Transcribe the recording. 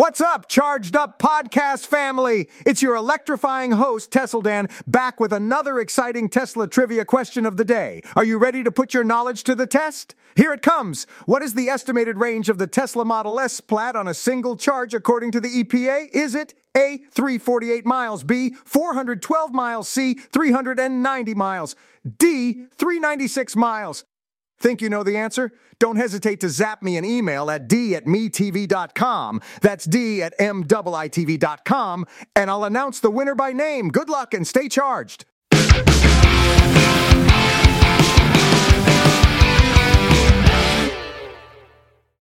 What's up, charged up podcast family? It's your electrifying host, TeslDan, back with another exciting Tesla trivia question of the day. Are you ready to put your knowledge to the test? Here it comes. What is the estimated range of the Tesla Model S Plaid on a single charge according to the EPA? Is it A, 348 miles, B, 412 miles, C, 390 miles, D, 396 miles? Think you know the answer? Don't hesitate to zap me an email at d at metv.com. That's d at m-i-t-v.com, and I'll announce the winner by name. Good luck and stay charged.